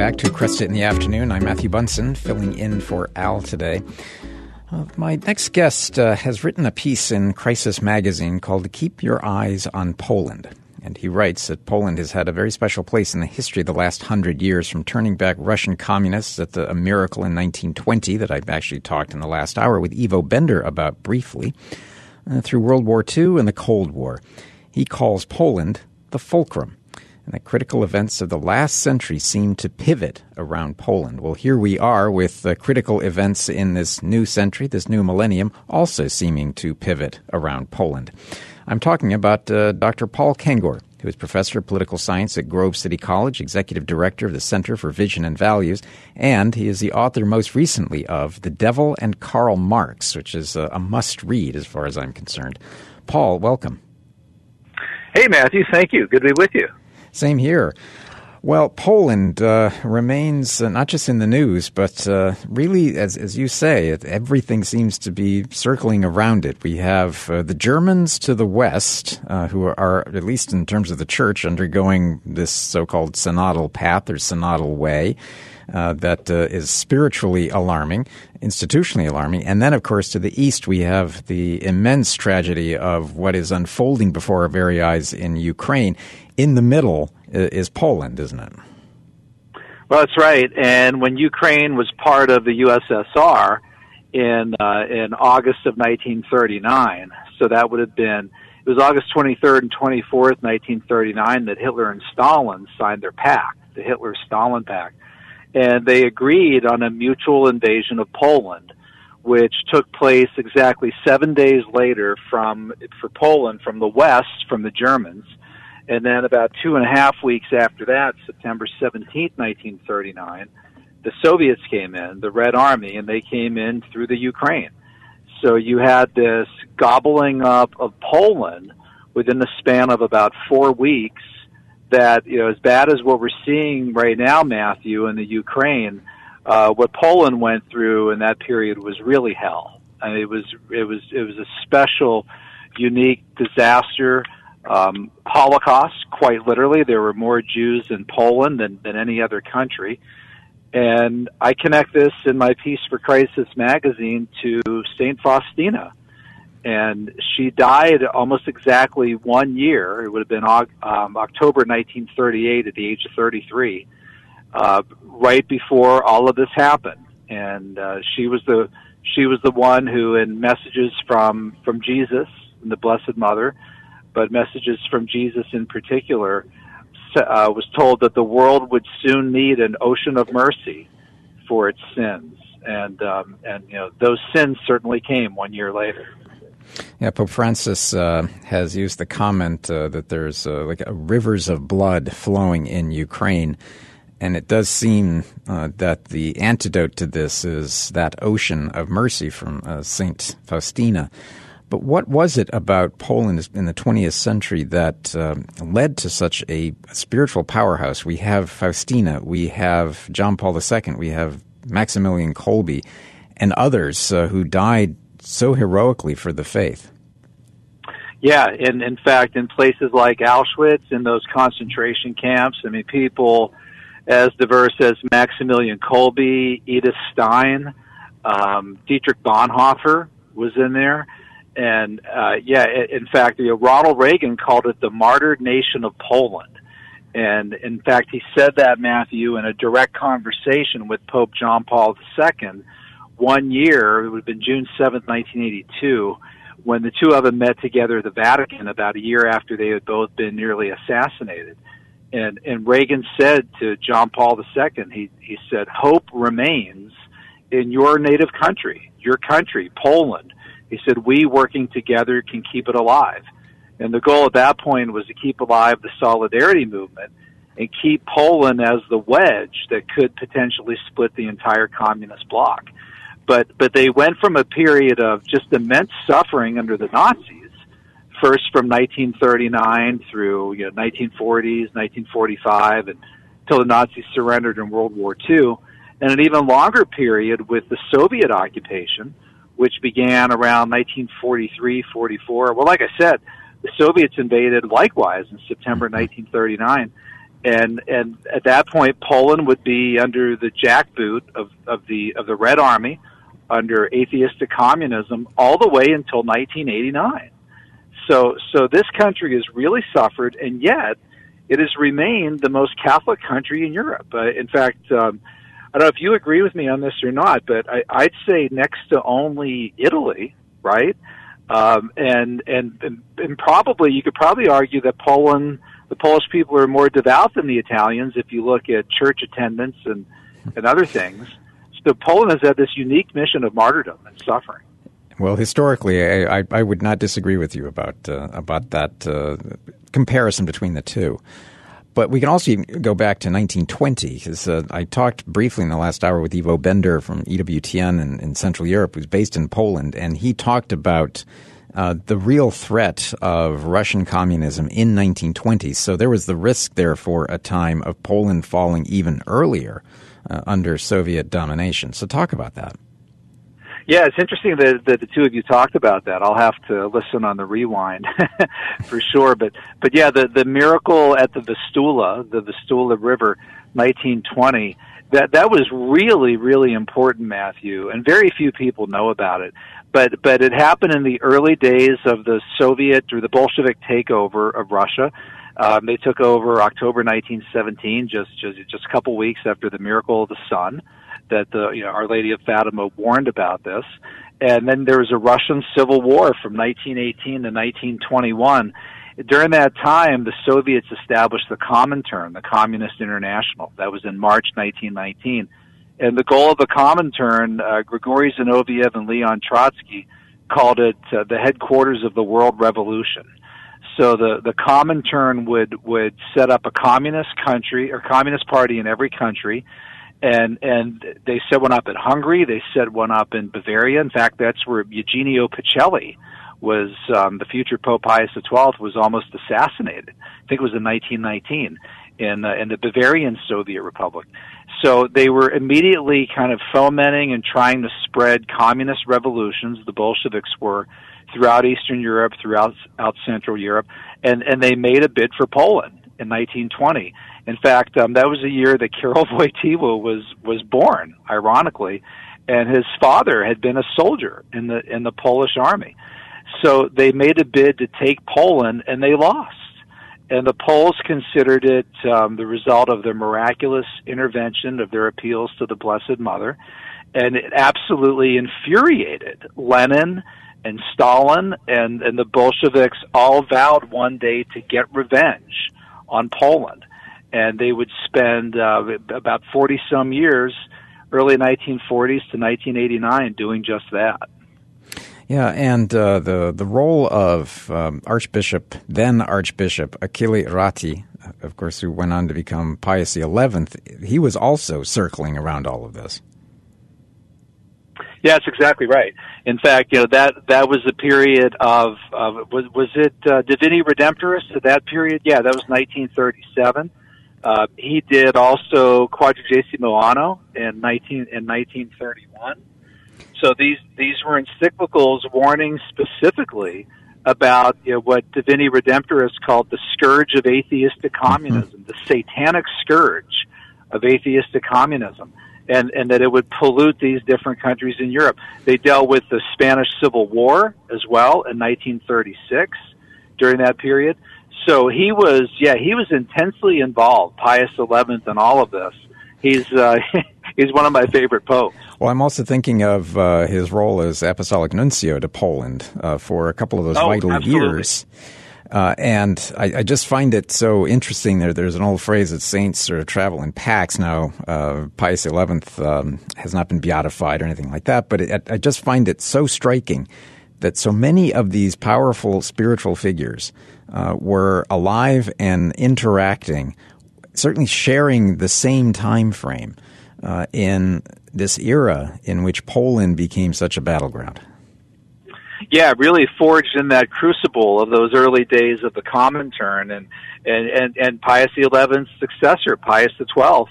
back to Kresta in the Afternoon. I'm Matthew Bunson, filling in for Al today. Uh, my next guest uh, has written a piece in Crisis Magazine called Keep Your Eyes on Poland. And he writes that Poland has had a very special place in the history of the last hundred years, from turning back Russian communists at the, a miracle in 1920 that I've actually talked in the last hour with Ivo Bender about briefly, uh, through World War II and the Cold War. He calls Poland the fulcrum and the critical events of the last century seem to pivot around Poland. Well, here we are with the critical events in this new century, this new millennium, also seeming to pivot around Poland. I'm talking about uh, Dr. Paul Kengor, who is professor of political science at Grove City College, executive director of the Center for Vision and Values, and he is the author most recently of The Devil and Karl Marx, which is a, a must read as far as I'm concerned. Paul, welcome. Hey, Matthew. Thank you. Good to be with you. Same here. Well, Poland uh, remains uh, not just in the news, but uh, really, as, as you say, it, everything seems to be circling around it. We have uh, the Germans to the west, uh, who are, at least in terms of the church, undergoing this so called synodal path or synodal way. Uh, that is spiritually alarming, institutionally alarming. And then, of course, to the east, we have the immense tragedy of what is unfolding before our very eyes in Ukraine in the middle is Poland, isn't it? Well, that's right. And when Ukraine was part of the USSR in uh, in August of 1939, so that would have been it was August 23rd and 24th, 1939, that Hitler and Stalin signed their pact, the Hitler-Stalin pact, and they agreed on a mutual invasion of Poland, which took place exactly seven days later from for Poland from the west from the Germans and then about two and a half weeks after that, September 17th, 1939, the Soviets came in, the Red Army, and they came in through the Ukraine. So you had this gobbling up of Poland within the span of about four weeks that, you know, as bad as what we're seeing right now, Matthew, in the Ukraine, uh, what Poland went through in that period was really hell. I mean, it was, it was, it was a special, unique disaster um, Holocaust, quite literally. There were more Jews in Poland than, than any other country. And I connect this in my piece for Crisis Magazine to St. Faustina. And she died almost exactly one year. It would have been um, October 1938 at the age of 33, uh, right before all of this happened. And uh, she was the she was the one who, in messages from from Jesus and the Blessed Mother, but messages from Jesus in particular, uh, was told that the world would soon need an ocean of mercy for its sins, and um, and you know those sins certainly came one year later. Yeah, Pope Francis uh, has used the comment uh, that there's uh, like rivers of blood flowing in Ukraine. And it does seem uh, that the antidote to this is that ocean of mercy from uh, Saint Faustina. But what was it about Poland in the 20th century that um, led to such a spiritual powerhouse? We have Faustina, we have John Paul II, we have Maximilian Kolbe, and others uh, who died so heroically for the faith. Yeah, and in fact, in places like Auschwitz, in those concentration camps, I mean, people as diverse as Maximilian Kolbe, Edith Stein, um, Dietrich Bonhoeffer was in there and uh, yeah, in fact, you know, Ronald Reagan called it the martyred nation of Poland. And in fact, he said that, Matthew, in a direct conversation with Pope John Paul II one year, it would have been June 7th, 1982, when the two of them met together at the Vatican about a year after they had both been nearly assassinated. And, and Reagan said to John Paul II, he, he said, Hope remains in your native country, your country, Poland he said, we working together can keep it alive. And the goal at that point was to keep alive the solidarity movement and keep Poland as the wedge that could potentially split the entire communist bloc. But, but they went from a period of just immense suffering under the Nazis, first from 1939 through you know, 1940s, 1945, and until the Nazis surrendered in World War II, and an even longer period with the Soviet occupation, which began around 1943, 44. Well, like I said, the Soviets invaded likewise in September mm-hmm. 1939, and and at that point, Poland would be under the jackboot of, of the of the Red Army, under atheistic communism, all the way until 1989. So so this country has really suffered, and yet it has remained the most Catholic country in Europe. Uh, in fact. Um, I don't know if you agree with me on this or not, but I, I'd say next to only Italy, right? Um, and, and and and probably you could probably argue that Poland the Polish people are more devout than the Italians if you look at church attendance and, and other things. So Poland has had this unique mission of martyrdom and suffering. Well, historically, I, I, I would not disagree with you about uh, about that uh, comparison between the two. But we can also go back to 1920 because uh, I talked briefly in the last hour with Ivo Bender from EWTN in, in Central Europe, who's based in Poland, and he talked about uh, the real threat of Russian communism in 1920. So there was the risk there for a time of Poland falling even earlier uh, under Soviet domination. So talk about that. Yeah, it's interesting that, that the two of you talked about that. I'll have to listen on the rewind for sure. But but yeah, the the miracle at the Vistula, the Vistula River, 1920 that that was really really important matthew and very few people know about it but but it happened in the early days of the soviet or the bolshevik takeover of russia um, they took over october 1917 just just just a couple weeks after the miracle of the sun that the you know our lady of fatima warned about this and then there was a russian civil war from 1918 to 1921 during that time, the Soviets established the Comintern, the Communist International. That was in March 1919. And the goal of the Comintern, uh, Grigory Zinoviev and Leon Trotsky called it uh, the headquarters of the world revolution. So the, the Comintern would, would set up a communist country or communist party in every country. And, and they set one up in Hungary. They set one up in Bavaria. In fact, that's where Eugenio Pacelli, was um, the future Pope Pius XII was almost assassinated. I think it was in 1919 in uh, in the Bavarian Soviet Republic. So they were immediately kind of fomenting and trying to spread communist revolutions. The Bolsheviks were throughout Eastern Europe, throughout out Central Europe, and and they made a bid for Poland in 1920. In fact, um, that was the year that Karol Wojtyła was was born, ironically, and his father had been a soldier in the in the Polish army. So they made a bid to take Poland, and they lost. And the Poles considered it um, the result of their miraculous intervention of their appeals to the Blessed Mother, and it absolutely infuriated Lenin and Stalin and, and the Bolsheviks. All vowed one day to get revenge on Poland, and they would spend uh, about forty some years, early 1940s to 1989, doing just that. Yeah, and uh, the the role of um, Archbishop then Archbishop Achille Ratti, of course, who went on to become Pius XI, he was also circling around all of this. Yeah, that's exactly right. In fact, you know that that was the period of, of was was it uh, Divini Redemptoris at that period? Yeah, that was 1937. Uh, he did also Quadragesimo Anno in 19 in 1931 so these these were encyclicals warning specifically about you know, what Divini Redemptoris called the scourge of atheistic communism, mm-hmm. the satanic scourge of atheistic communism, and and that it would pollute these different countries in Europe. They dealt with the Spanish Civil War as well in 1936 during that period. So he was, yeah, he was intensely involved, Pius XI, in all of this. He's uh, he's one of my favorite popes. Well, I'm also thinking of uh, his role as apostolic nuncio to Poland uh, for a couple of those oh, vital absolutely. years. Uh, and I, I, just find it so interesting. There, there's an old phrase that saints sort of travel in packs. Now, uh, Pius XI um, has not been beatified or anything like that, but it, I just find it so striking that so many of these powerful spiritual figures uh, were alive and interacting, certainly sharing the same time frame uh, in this era in which Poland became such a battleground? Yeah, really forged in that crucible of those early days of the Comintern and and and, and Pius XI's successor, Pius XII,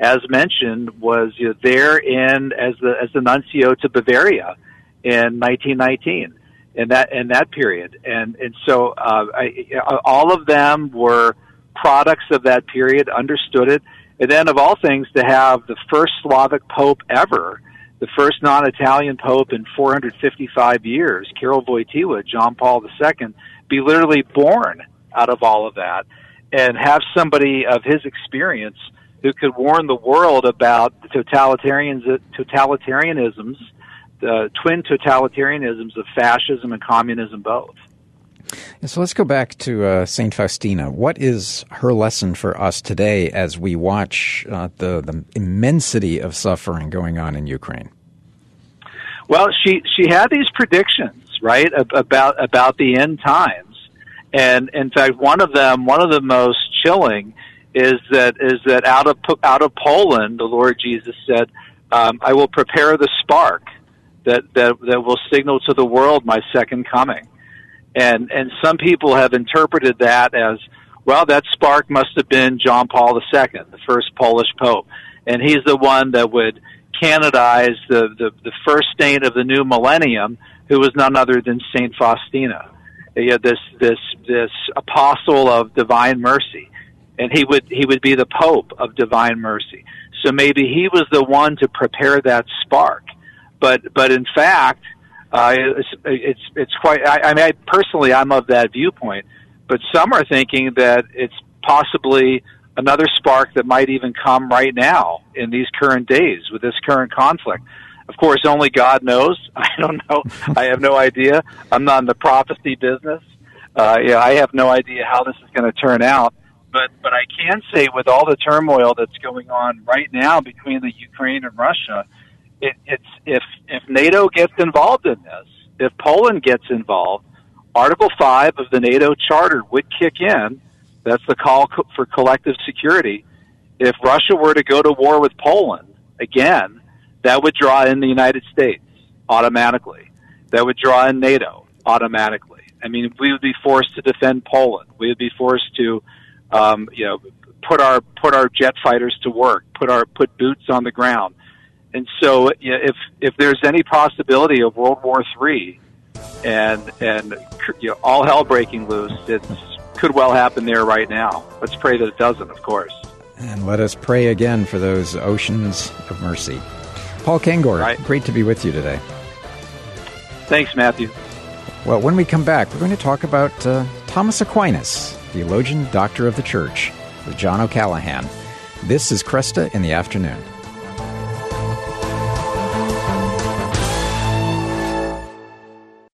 as mentioned, was you know, there in as the as the nuncio to Bavaria in 1919 in that in that period, and and so uh, I, all of them were products of that period, understood it, and then of all things to have the first Slavic pope ever, the first non-Italian pope in 455 years, Karol Wojtyła, John Paul II, be literally born out of all of that, and have somebody of his experience who could warn the world about the totalitarians, totalitarianisms, the twin totalitarianisms of fascism and communism both. So let's go back to uh, Saint Faustina. What is her lesson for us today as we watch uh, the the immensity of suffering going on in Ukraine? Well, she she had these predictions, right, about about the end times, and in fact, one of them, one of the most chilling, is that is that out of out of Poland, the Lord Jesus said, um, "I will prepare the spark that that that will signal to the world my second coming." And and some people have interpreted that as, well, that spark must have been John Paul II, the first Polish pope, and he's the one that would canonize the the, the first saint of the new millennium, who was none other than Saint Faustina. He had this this this apostle of divine mercy. And he would he would be the pope of divine mercy. So maybe he was the one to prepare that spark. But but in fact uh, it's, it's it's quite I, I mean I, personally I'm of that viewpoint but some are thinking that it's possibly another spark that might even come right now in these current days with this current conflict. Of course only God knows. I don't know. I have no idea. I'm not in the prophecy business. Uh, yeah I have no idea how this is going to turn out but but I can say with all the turmoil that's going on right now between the Ukraine and Russia, it, it's if if NATO gets involved in this, if Poland gets involved, Article Five of the NATO Charter would kick in. That's the call for collective security. If Russia were to go to war with Poland again, that would draw in the United States automatically. That would draw in NATO automatically. I mean, we would be forced to defend Poland. We would be forced to um, you know, put our put our jet fighters to work, put our put boots on the ground. And so, you know, if if there's any possibility of World War Three, and and you know, all hell breaking loose, it could well happen there right now. Let's pray that it doesn't, of course. And let us pray again for those oceans of mercy. Paul Kengor, right. great to be with you today. Thanks, Matthew. Well, when we come back, we're going to talk about uh, Thomas Aquinas theologian, doctor of the church, with John O'Callaghan. This is Kresta in the afternoon.